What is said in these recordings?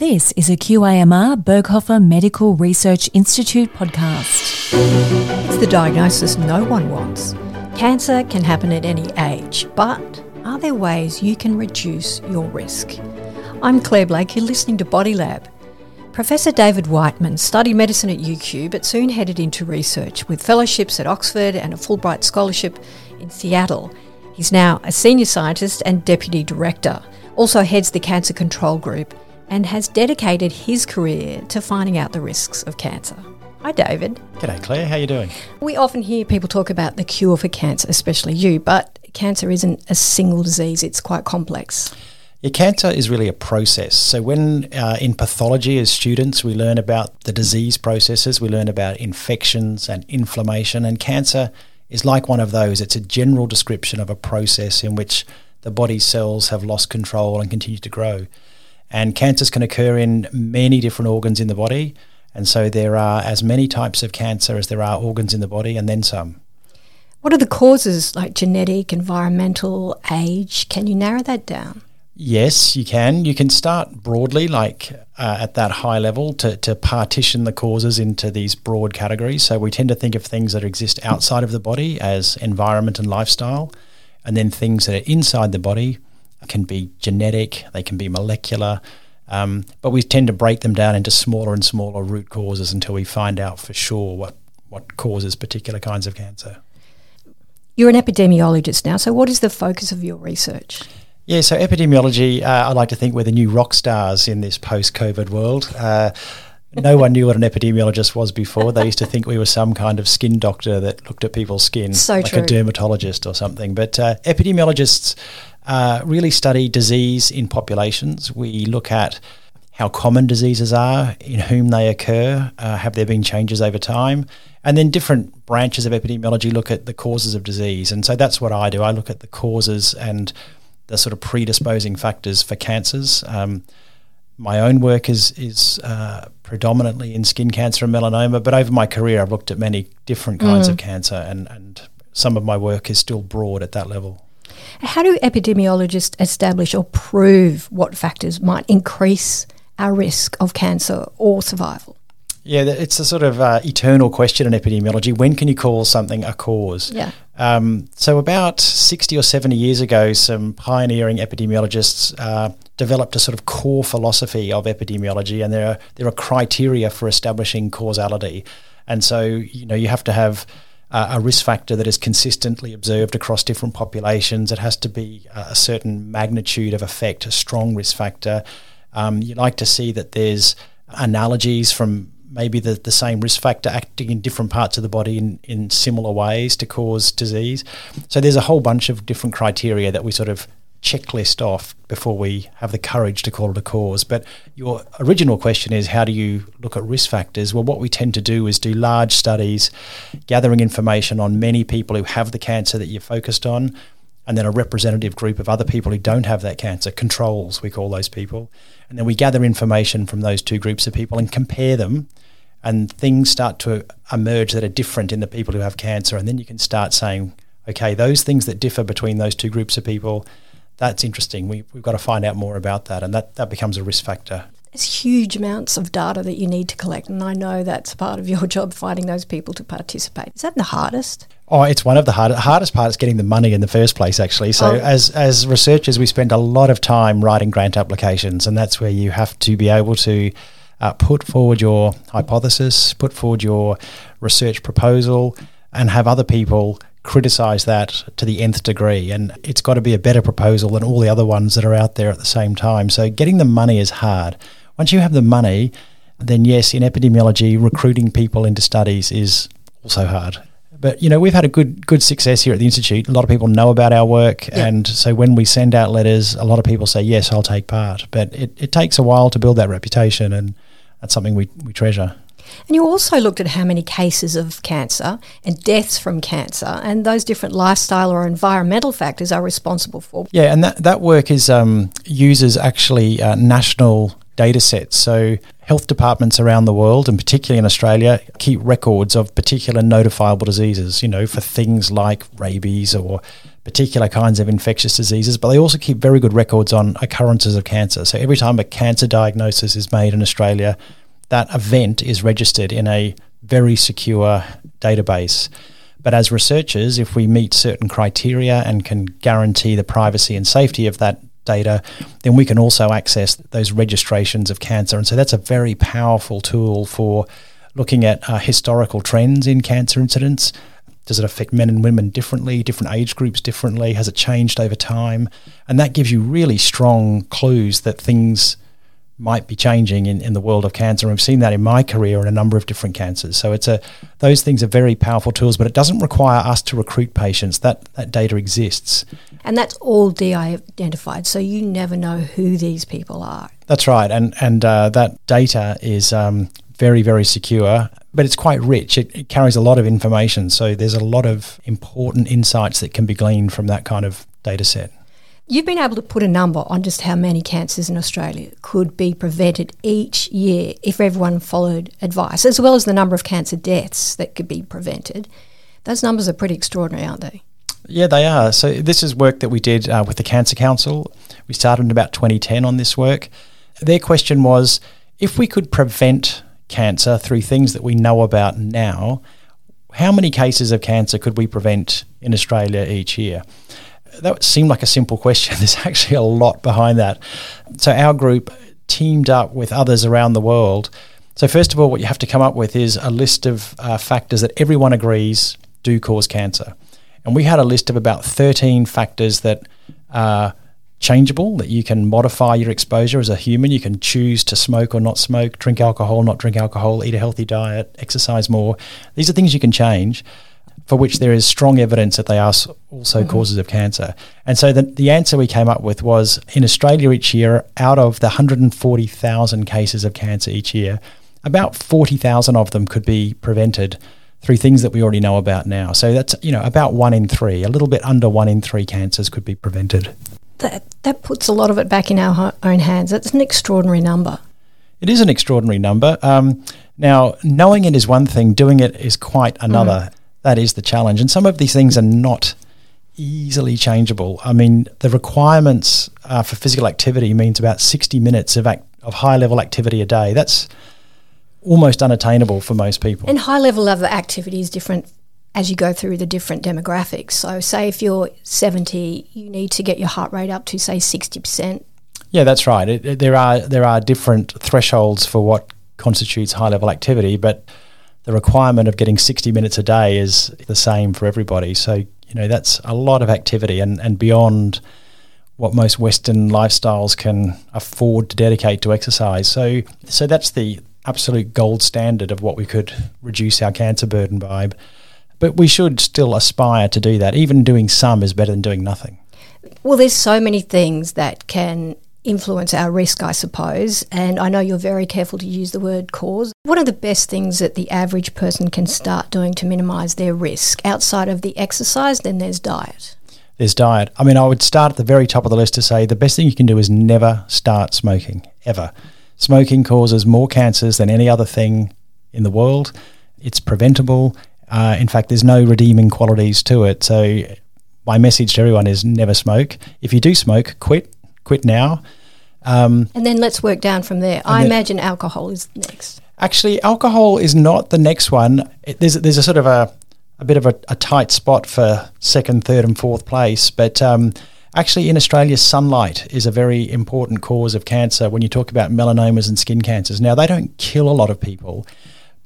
This is a QIMR Berghofer Medical Research Institute podcast. It's the diagnosis no one wants. Cancer can happen at any age, but are there ways you can reduce your risk? I'm Claire Blake, you're listening to Body Lab. Professor David Whiteman studied medicine at UQ but soon headed into research with fellowships at Oxford and a Fulbright scholarship in Seattle. He's now a senior scientist and deputy director, also heads the Cancer Control Group and has dedicated his career to finding out the risks of cancer. Hi, David. G'day, Claire. How are you doing? We often hear people talk about the cure for cancer, especially you, but cancer isn't a single disease, it's quite complex. Yeah, cancer is really a process. So, when uh, in pathology as students, we learn about the disease processes, we learn about infections and inflammation, and cancer is like one of those. It's a general description of a process in which the body's cells have lost control and continue to grow. And cancers can occur in many different organs in the body. And so there are as many types of cancer as there are organs in the body, and then some. What are the causes, like genetic, environmental, age? Can you narrow that down? Yes, you can. You can start broadly, like uh, at that high level, to, to partition the causes into these broad categories. So we tend to think of things that exist outside of the body as environment and lifestyle, and then things that are inside the body can be genetic, they can be molecular, um, but we tend to break them down into smaller and smaller root causes until we find out for sure what, what causes particular kinds of cancer. You're an epidemiologist now, so what is the focus of your research? Yeah, so epidemiology, uh, I like to think we're the new rock stars in this post COVID world. Uh, no one knew what an epidemiologist was before. They used to think we were some kind of skin doctor that looked at people's skin, so like true. a dermatologist or something. But uh, epidemiologists uh, really study disease in populations. We look at how common diseases are, in whom they occur, uh, have there been changes over time, and then different branches of epidemiology look at the causes of disease. And so that's what I do. I look at the causes and the sort of predisposing factors for cancers. Um, my own work is is uh, predominantly in skin cancer and melanoma, but over my career, I've looked at many different kinds Mm. of cancer, and, and some of my work is still broad at that level. How do epidemiologists establish or prove what factors might increase our risk of cancer or survival? Yeah, it's a sort of uh, eternal question in epidemiology. When can you call something a cause? Yeah. Um, so, about 60 or 70 years ago, some pioneering epidemiologists uh, developed a sort of core philosophy of epidemiology, and there are, there are criteria for establishing causality. And so, you know, you have to have uh, a risk factor that is consistently observed across different populations. It has to be a certain magnitude of effect, a strong risk factor. Um, you like to see that there's analogies from maybe the, the same risk factor acting in different parts of the body in, in similar ways to cause disease. So there's a whole bunch of different criteria that we sort of checklist off before we have the courage to call it a cause. But your original question is how do you look at risk factors? Well, what we tend to do is do large studies, gathering information on many people who have the cancer that you're focused on, and then a representative group of other people who don't have that cancer, controls, we call those people. And then we gather information from those two groups of people and compare them. And things start to emerge that are different in the people who have cancer. And then you can start saying, okay, those things that differ between those two groups of people, that's interesting. We, we've got to find out more about that. And that, that becomes a risk factor. There's huge amounts of data that you need to collect, and I know that's part of your job, finding those people to participate. Is that the hardest? Oh, it's one of the hardest. Hardest part is getting the money in the first place, actually. So, Oh. as as researchers, we spend a lot of time writing grant applications, and that's where you have to be able to uh, put forward your hypothesis, put forward your research proposal, and have other people criticize that to the nth degree. And it's got to be a better proposal than all the other ones that are out there at the same time. So, getting the money is hard. Once you have the money, then yes, in epidemiology, recruiting people into studies is also hard. But you know, we've had a good good success here at the institute. A lot of people know about our work, Yeah. and so when we send out letters, a lot of people say, "Yes, I'll take part." But it, it takes a while to build that reputation, and that's something we, we treasure. And you also looked at how many cases of cancer and deaths from cancer and those different lifestyle or environmental factors are responsible for. Yeah, and that, that work is um, uses actually uh, national data sets. So health departments around the world, and particularly in Australia, keep records of particular notifiable diseases, you know, for things like rabies or particular kinds of infectious diseases, but they also keep very good records on occurrences of cancer. So every time a cancer diagnosis is made in Australia, that event is registered in a very secure database. But as researchers, if we meet certain criteria and can guarantee the privacy and safety of that data, then we can also access those registrations of cancer. And so that's a very powerful tool for looking at uh, historical trends in cancer incidence. Does it affect men and women differently, different age groups differently? Has it changed over time? And that gives you really strong clues that things might be changing in, in the world of cancer. And we've seen that in my career in a number of different cancers. So it's a those things are very powerful tools, but it doesn't require us to recruit patients. That that data exists. And that's all de-identified. So you never know who these people are. That's right. And and uh, that data is um, very, very secure, but it's quite rich. It, it, carries a lot of information. So there's a lot of important insights that can be gleaned from that kind of data set. You've been able to put a number on just how many cancers in Australia could be prevented each year if everyone followed advice, as well as the number of cancer deaths that could be prevented. Those numbers are pretty extraordinary, aren't they? Yeah, they are. So, this is work that we did uh, with the Cancer Council. We started in about 2010 on this work. Their question was if we could prevent cancer through things that we know about now, how many cases of cancer could we prevent in Australia each year? That seemed like a simple question. There's actually a lot behind that. So our group teamed up with others around the world. So first of all, what you have to come up with is a list of uh, factors that everyone agrees do cause cancer. And we had a list of about 13 factors that are changeable, that you can modify your exposure as a human. You can choose to smoke or not smoke, drink alcohol, not drink alcohol, eat a healthy diet, exercise more. These are things you can change for which there is strong evidence that they are also mm-hmm. causes of cancer. And so the, the answer we came up with was in Australia each year, out of the 140,000 cases of cancer each year, about 40,000 of them could be prevented through things that we already know about now. So that's, you know, about one in three, a little bit under one in three cancers could be prevented. That, that puts a lot of it back in our own hands. That's an extraordinary number. It is an extraordinary number. Um, now, knowing it is one thing, doing it is quite another. Mm that is the challenge. And some of these things are not easily changeable. I mean, the requirements uh, for physical activity means about 60 minutes of, act- of high level activity a day. That's almost unattainable for most people. And high level of activity is different as you go through the different demographics. So, say if you're 70, you need to get your heart rate up to, say, 60%. Yeah, that's right. It, it, there are there are different thresholds for what constitutes high level activity, but the requirement of getting 60 minutes a day is the same for everybody. So, you know, that's a lot of activity and, and beyond what most Western lifestyles can afford to dedicate to exercise. So, so that's the absolute gold standard of what we could reduce our cancer burden by. But we should still aspire to do that. Even doing some is better than doing nothing. Well, there's so many things that can influence our risk, I suppose. And I know you're very careful to use the word cause. What are the best things that the average person can start doing to minimise their risk? Outside of the exercise, then there's diet. There's diet. I mean, I would start at the very top of the list to say the best thing you can do is never start smoking, ever. Smoking causes more cancers than any other thing in the world. It's preventable. Uh, in fact, there's no redeeming qualities to it. So, my message to everyone is never smoke. If you do smoke, quit quit now. Um, and then let's work down from there. I imagine alcohol is next. Actually, alcohol is not the next one. It, there's there's a sort of a a bit of a, a, tight spot for second, third, and fourth place. But um, actually, in Australia, sunlight is a very important cause of cancer when you talk about melanomas and skin cancers. Now, they don't kill a lot of people,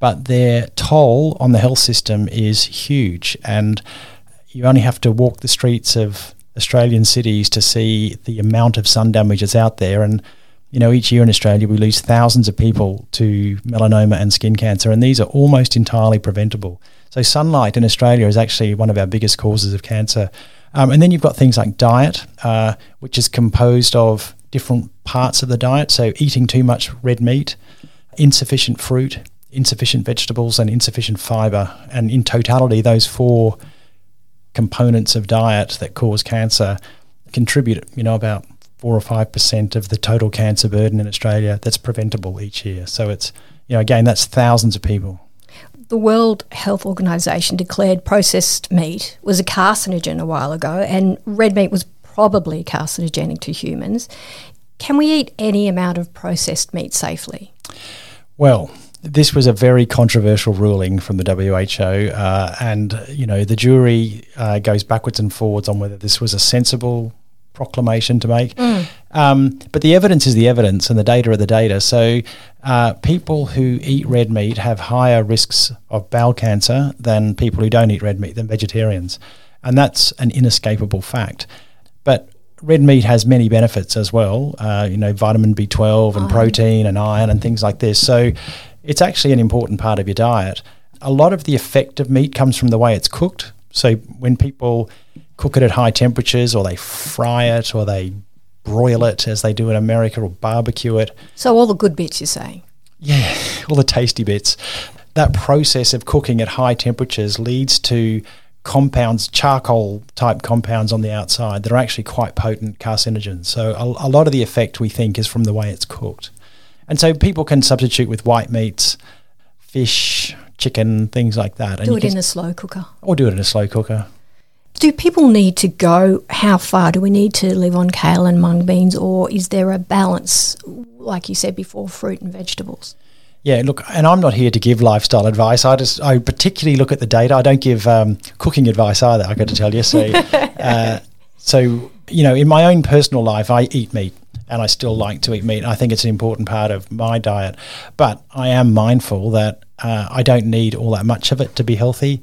but their toll on the health system is huge. And you only have to walk the streets of Australian cities to see the amount of sun damage that's out there. And, you know, each year in Australia, we lose thousands of people to melanoma and skin cancer, and these are almost entirely preventable. So, sunlight in Australia is actually one of our biggest causes of cancer. Um, and then you've got things like diet, uh, which is composed of different parts of the diet. So, eating too much red meat, insufficient fruit, insufficient vegetables, and insufficient fiber. And in totality, those four components of diet that cause cancer contribute, you know, about four or five percent of the total cancer burden in Australia that's preventable each year. So it's, you know, again, that's thousands of people. the World Health Organization declared processed meat was a carcinogen a while ago, and red meat was probably carcinogenic to humans. Can we eat any amount of processed meat safely? Well, this was a very controversial ruling from the WHO, uh, and you know the jury uh, goes backwards and forwards on whether this was a sensible proclamation to make. Mm. Um, but the evidence is the evidence, and the data are the data. So, uh, people who eat red meat have higher risks of bowel cancer than people who don't eat red meat, than vegetarians, and that's an inescapable fact. But red meat has many benefits as well. Uh, you know, vitamin B12 and iron. protein and iron and things like this. So it's actually an important part of your diet. A lot of the effect of meat comes from the way it's cooked. So when people cook it at high temperatures or they fry it or they broil it as they do in America or barbecue it. So all the good bits you're saying? Yeah, all the tasty bits. That process of cooking at high temperatures leads to compounds, charcoal type compounds on the outside that are actually quite potent carcinogens. So a, a lot of the effect we think is from the way it's cooked. And so people can substitute with white meats, fish, chicken, things like that. Do it in a slow cooker. Or do it in a slow cooker. Do people need to go? How far do we need to live on kale and mung beans, or is there a balance, like you said before, fruit and vegetables? Yeah, look, and I'm not here to give lifestyle advice. I just, I particularly look at the data. I don't give um, cooking advice either. I got to tell you. So, uh, so you know, in my own personal life, I eat meat and I still like to eat meat. I think it's an important part of my diet, but I am mindful that uh, I don't need all that much of it to be healthy,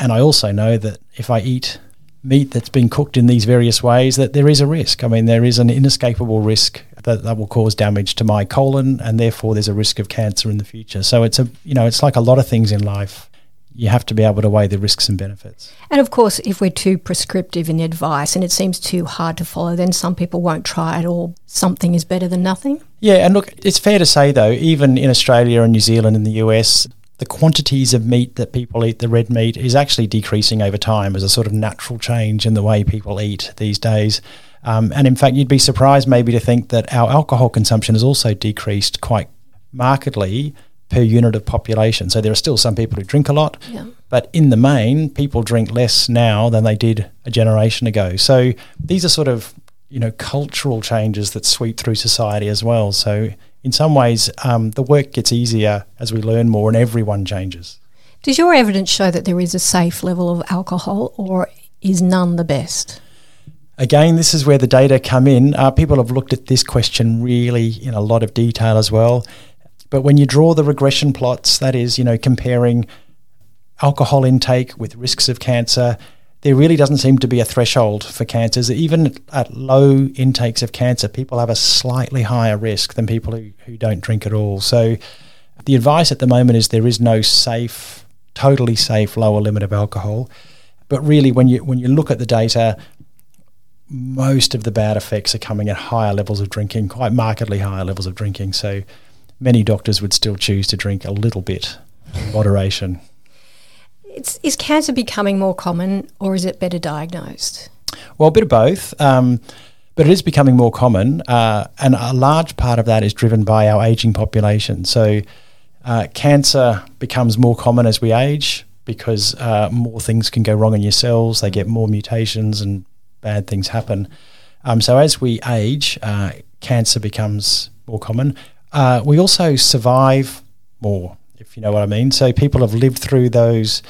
and I also know that if I eat meat that's been cooked in these various ways, that there is a risk. I mean, there is an inescapable risk that that will cause damage to my colon, and therefore there's a risk of cancer in the future. So it's a you know it's like a lot of things in life you have to be able to weigh the risks and benefits. And of course, if we're too prescriptive in advice and it seems too hard to follow, then some people won't try it or something is better than nothing. Yeah, and look, it's fair to say though, even in Australia and New Zealand and the US, the quantities of meat that people eat, the red meat, is actually decreasing over time as a sort of natural change in the way people eat these days. Um, and in fact, you'd be surprised maybe to think that our alcohol consumption has also decreased quite markedly per unit of population. So there are still some people who drink a lot, yeah. but in the main, people drink less now than they did a generation ago. So these are sort of you know cultural changes that sweep through society as well. So in some ways, um, the work gets easier as we learn more, and everyone changes. Does your evidence show that there is a safe level of alcohol, or is none the best? Again, this is where the data come in. Uh, people have looked at this question really in a lot of detail as well. But when you draw the regression plots, that is, you know, comparing alcohol intake with risks of cancer, there really doesn't seem to be a threshold for cancers. Even at low intakes of cancer, people have a slightly higher risk than people who, who don't drink at all. So the advice at the moment is there is no safe, totally safe lower limit of alcohol. But really, when you when you look at the data, most of the bad effects are coming at higher levels of drinking, quite markedly higher levels of drinking. So many doctors would still choose to drink a little bit in moderation. It's, is cancer becoming more common or is it better diagnosed? Well, a bit of both. Um, but it is becoming more common, uh, and a large part of that is driven by our aging population. So, uh, cancer becomes more common as we age because uh, more things can go wrong in your cells. They get more mutations, and bad things happen. Um, so, as we age, uh, cancer becomes more common. Uh, we also survive more, if you know what I mean. So people have lived through those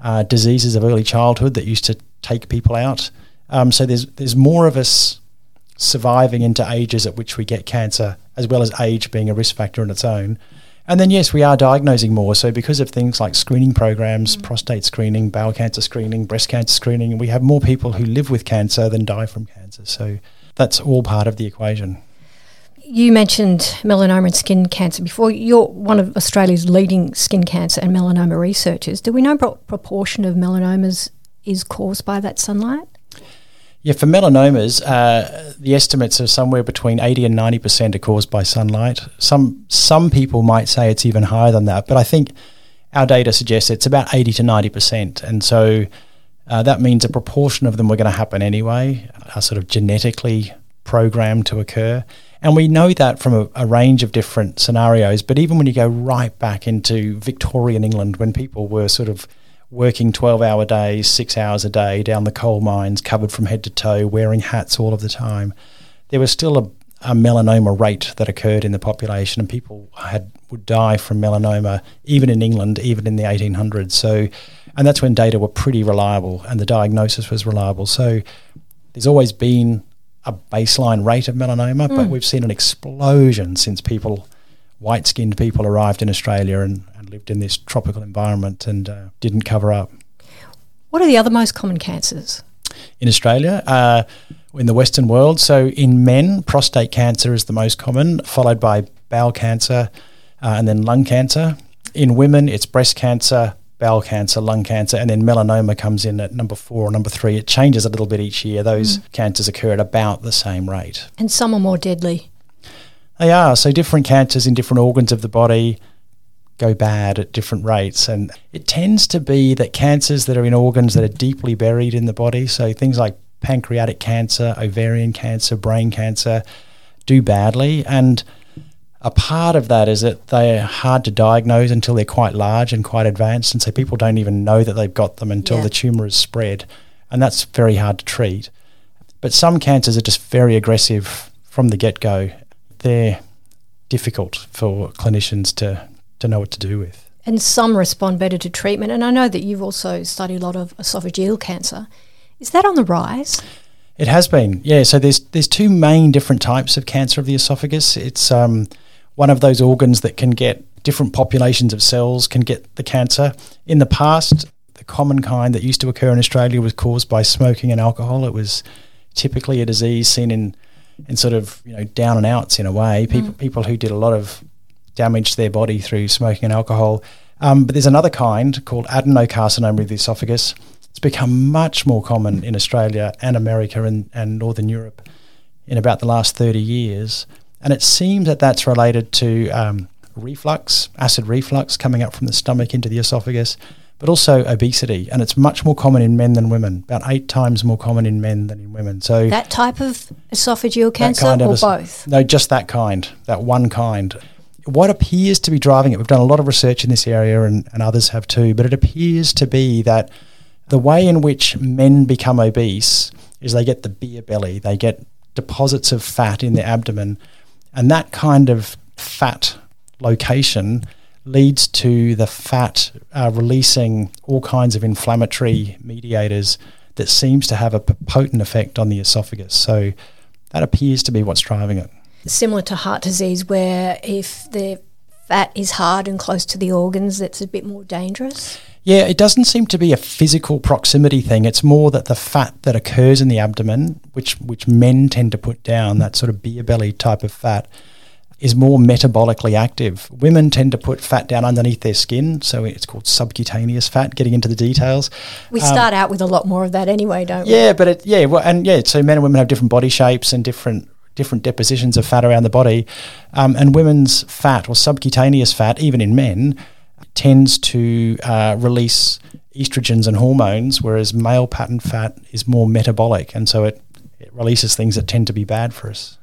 uh, diseases of early childhood that used to take people out. Um, so there's there's more of us surviving into ages at which we get cancer, as well as age being a risk factor in its own. And then yes, we are diagnosing more. So because of things like screening programs, mm. prostate screening, bowel cancer screening, breast cancer screening, we have more people who live with cancer than die from cancer. So that's all part of the equation you mentioned melanoma and skin cancer before. You're one of Australia's leading skin cancer and melanoma researchers. Do we know what proportion of melanomas is caused by that sunlight? Yeah, for melanomas, uh, the estimates are somewhere between 80 and 90% are caused by sunlight. Some, some people might say it's even higher than that, but I think our data suggests it's about 80 to 90%. And so uh, that means a proportion of them were going to happen anyway, are sort of genetically programmed to occur. And we know that from a, a, range of different scenarios. But even when you go right back into Victorian England, when people were sort of working 12 hour days, six hours a day down the coal mines, covered from head to toe, wearing hats all of the time, there was still a, a melanoma rate that occurred in the population, and people had would die from melanoma even in England, even in the 1800s. So, and that's when data were pretty reliable and the diagnosis was reliable. So, there's always been a baseline rate of melanoma, mm. but we've seen an explosion since people, white skinned people, arrived in Australia and, and lived in this tropical environment and uh, didn't cover up. What are the other most common cancers? In Australia, uh, in the Western world. So in men, prostate cancer is the most common, followed by bowel cancer uh, and then lung cancer. In women, it's breast cancer, bowel cancer, lung cancer, and then melanoma comes in at number four or number three. It changes a little bit each year. Those mm. cancers occur at about the same rate. And some are more deadly. They are. So different cancers in different organs of the body go bad at different rates. And it tends to be that cancers that are in organs that are deeply buried in the body, so things like pancreatic cancer, ovarian cancer, brain cancer, do badly. And a part of that is that they're hard to diagnose until they're quite large and quite advanced. And so people don't even know that they've got them until yeah. the tumour is spread. And that's very hard to treat. But some cancers are just very aggressive from the get go. They're difficult for clinicians to, to know what to do with. And some respond better to treatment. And I know that you've also studied a lot of esophageal cancer. Is that on the rise? It has been, yeah. So there's there's two main different types of cancer of the esophagus. It's um, one of those organs that can get different populations of cells can get the cancer. In the past, the common kind that used to occur in Australia was caused by smoking and alcohol. It was typically a disease seen in in sort of you know down and outs in a way. People mm. people who did a lot of damage to their body through smoking and alcohol. Um, but there's another kind called adenocarcinoma of the esophagus, it's become much more common in Australia and America and, and Northern Europe in about the last 30 years. And it seems that that's related to um, reflux, acid reflux coming up from the stomach into the esophagus, but also obesity. And it's much more common in men than women, about eight times more common in men than in women. So that type of esophageal cancer kind or both? No, just that kind, that one kind. What appears to be driving it, we've done a lot of research in this area and, and others have too, but it appears to be that – the way in which men become obese is they get the beer belly, they get deposits of fat in their abdomen, and that kind of fat location leads to the fat uh, releasing all kinds of inflammatory mediators that seems to have a potent effect on the esophagus. So that appears to be what's driving it. Similar to heart disease, where if the fat is hard and close to the organs, it's a bit more dangerous? Yeah, it doesn't seem to be a physical proximity thing. It's more that the fat that occurs in the abdomen, which which men tend to put down, that sort of beer belly type of fat, is more metabolically active. Women tend to put fat down underneath their skin, so it's called subcutaneous fat. Getting into the details, we um, start out with a lot more of that anyway, don't we? Yeah, but it, yeah, well, and yeah, so men and women have different body shapes and different different depositions of fat around the body, um, and women's fat or subcutaneous fat, even in men tends to uh, release estrogens and hormones, whereas male pattern fat is more metabolic, and so it, it releases things that tend to be bad for us.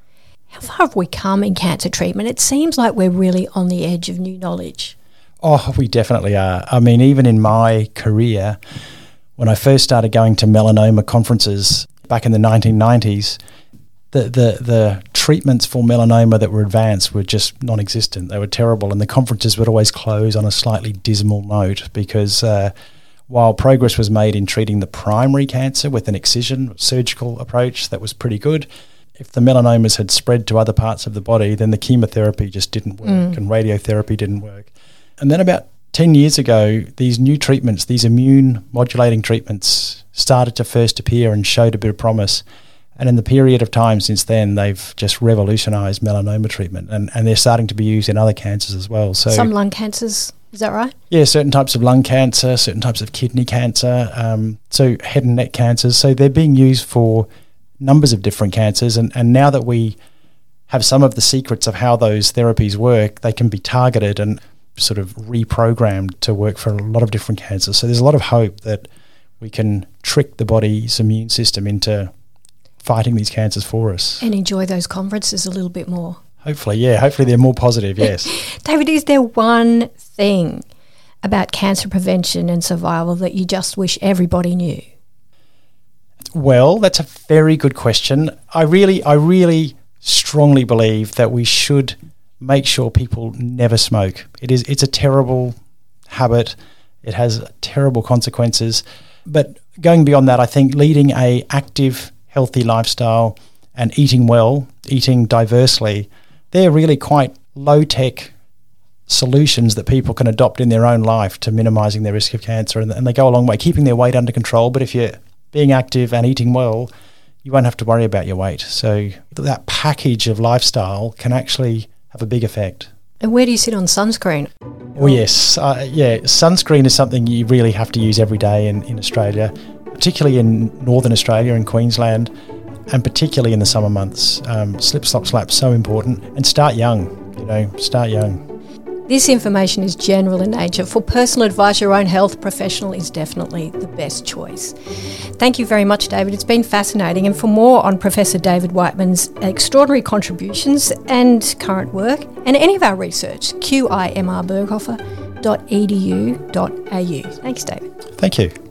How far have we come in cancer treatment? It seems like we're really on the edge of new knowledge. Oh, we definitely are. I mean, even in my career, when I first started going to melanoma conferences back in the 1990s, the, the, the treatments for melanoma that were advanced were just non existent. They were terrible, and the conferences would always close on a slightly dismal note because uh, while progress was made in treating the primary cancer with an excision surgical approach that was pretty good, if the melanomas had spread to other parts of the body, then the chemotherapy just didn't work mm. and radiotherapy didn't work. And then about 10 years ago, these new treatments, these immune modulating treatments, started to first appear and showed a bit of promise. And in the period of time since then, they've just revolutionised melanoma treatment, and, and they're starting to be used in other cancers as well. So some lung cancers, is that right? Yeah, certain types of lung cancer, certain types of kidney cancer, um, so head and neck cancers. So they're being used for numbers of different cancers, and, and now that we have some of the secrets of how those therapies work, they can be targeted and sort of reprogrammed to work for a lot of different cancers. So there's a lot of hope that we can trick the body's immune system into fighting these cancers for us. And enjoy those conferences a little bit more. Hopefully, yeah. Hopefully, they're more positive. Yes. David, is there one thing about cancer prevention and survival that you just wish everybody knew? Well, that's a very good question. I really, I really strongly believe that we should make sure people never smoke. It is, it's a terrible habit. It has terrible consequences. But going beyond that, I think leading a active, healthy lifestyle and eating well, eating diversely, they're really quite low tech solutions that people can adopt in their own life to minimizing their risk of cancer. And, and they go a long way, keeping their weight under control. But if you're being active and eating well, you won't have to worry about your weight. So that package of lifestyle can actually have a big effect. And where do you sit on sunscreen? Oh, yes. Uh, yeah, sunscreen is something you really have to use every day in, in Australia, particularly in northern Australia and Queensland, and particularly in the summer months. Um, slip, slop, slap, so important. And start young, you know, start young. This information is general in nature. For personal advice, your own health professional is definitely the best choice. Thank you very much, David. It's been fascinating. And for more on Professor David Whiteman's extraordinary contributions and current work, and any of our research, qimrberghofer.edu.au. Thanks, David. Thank you.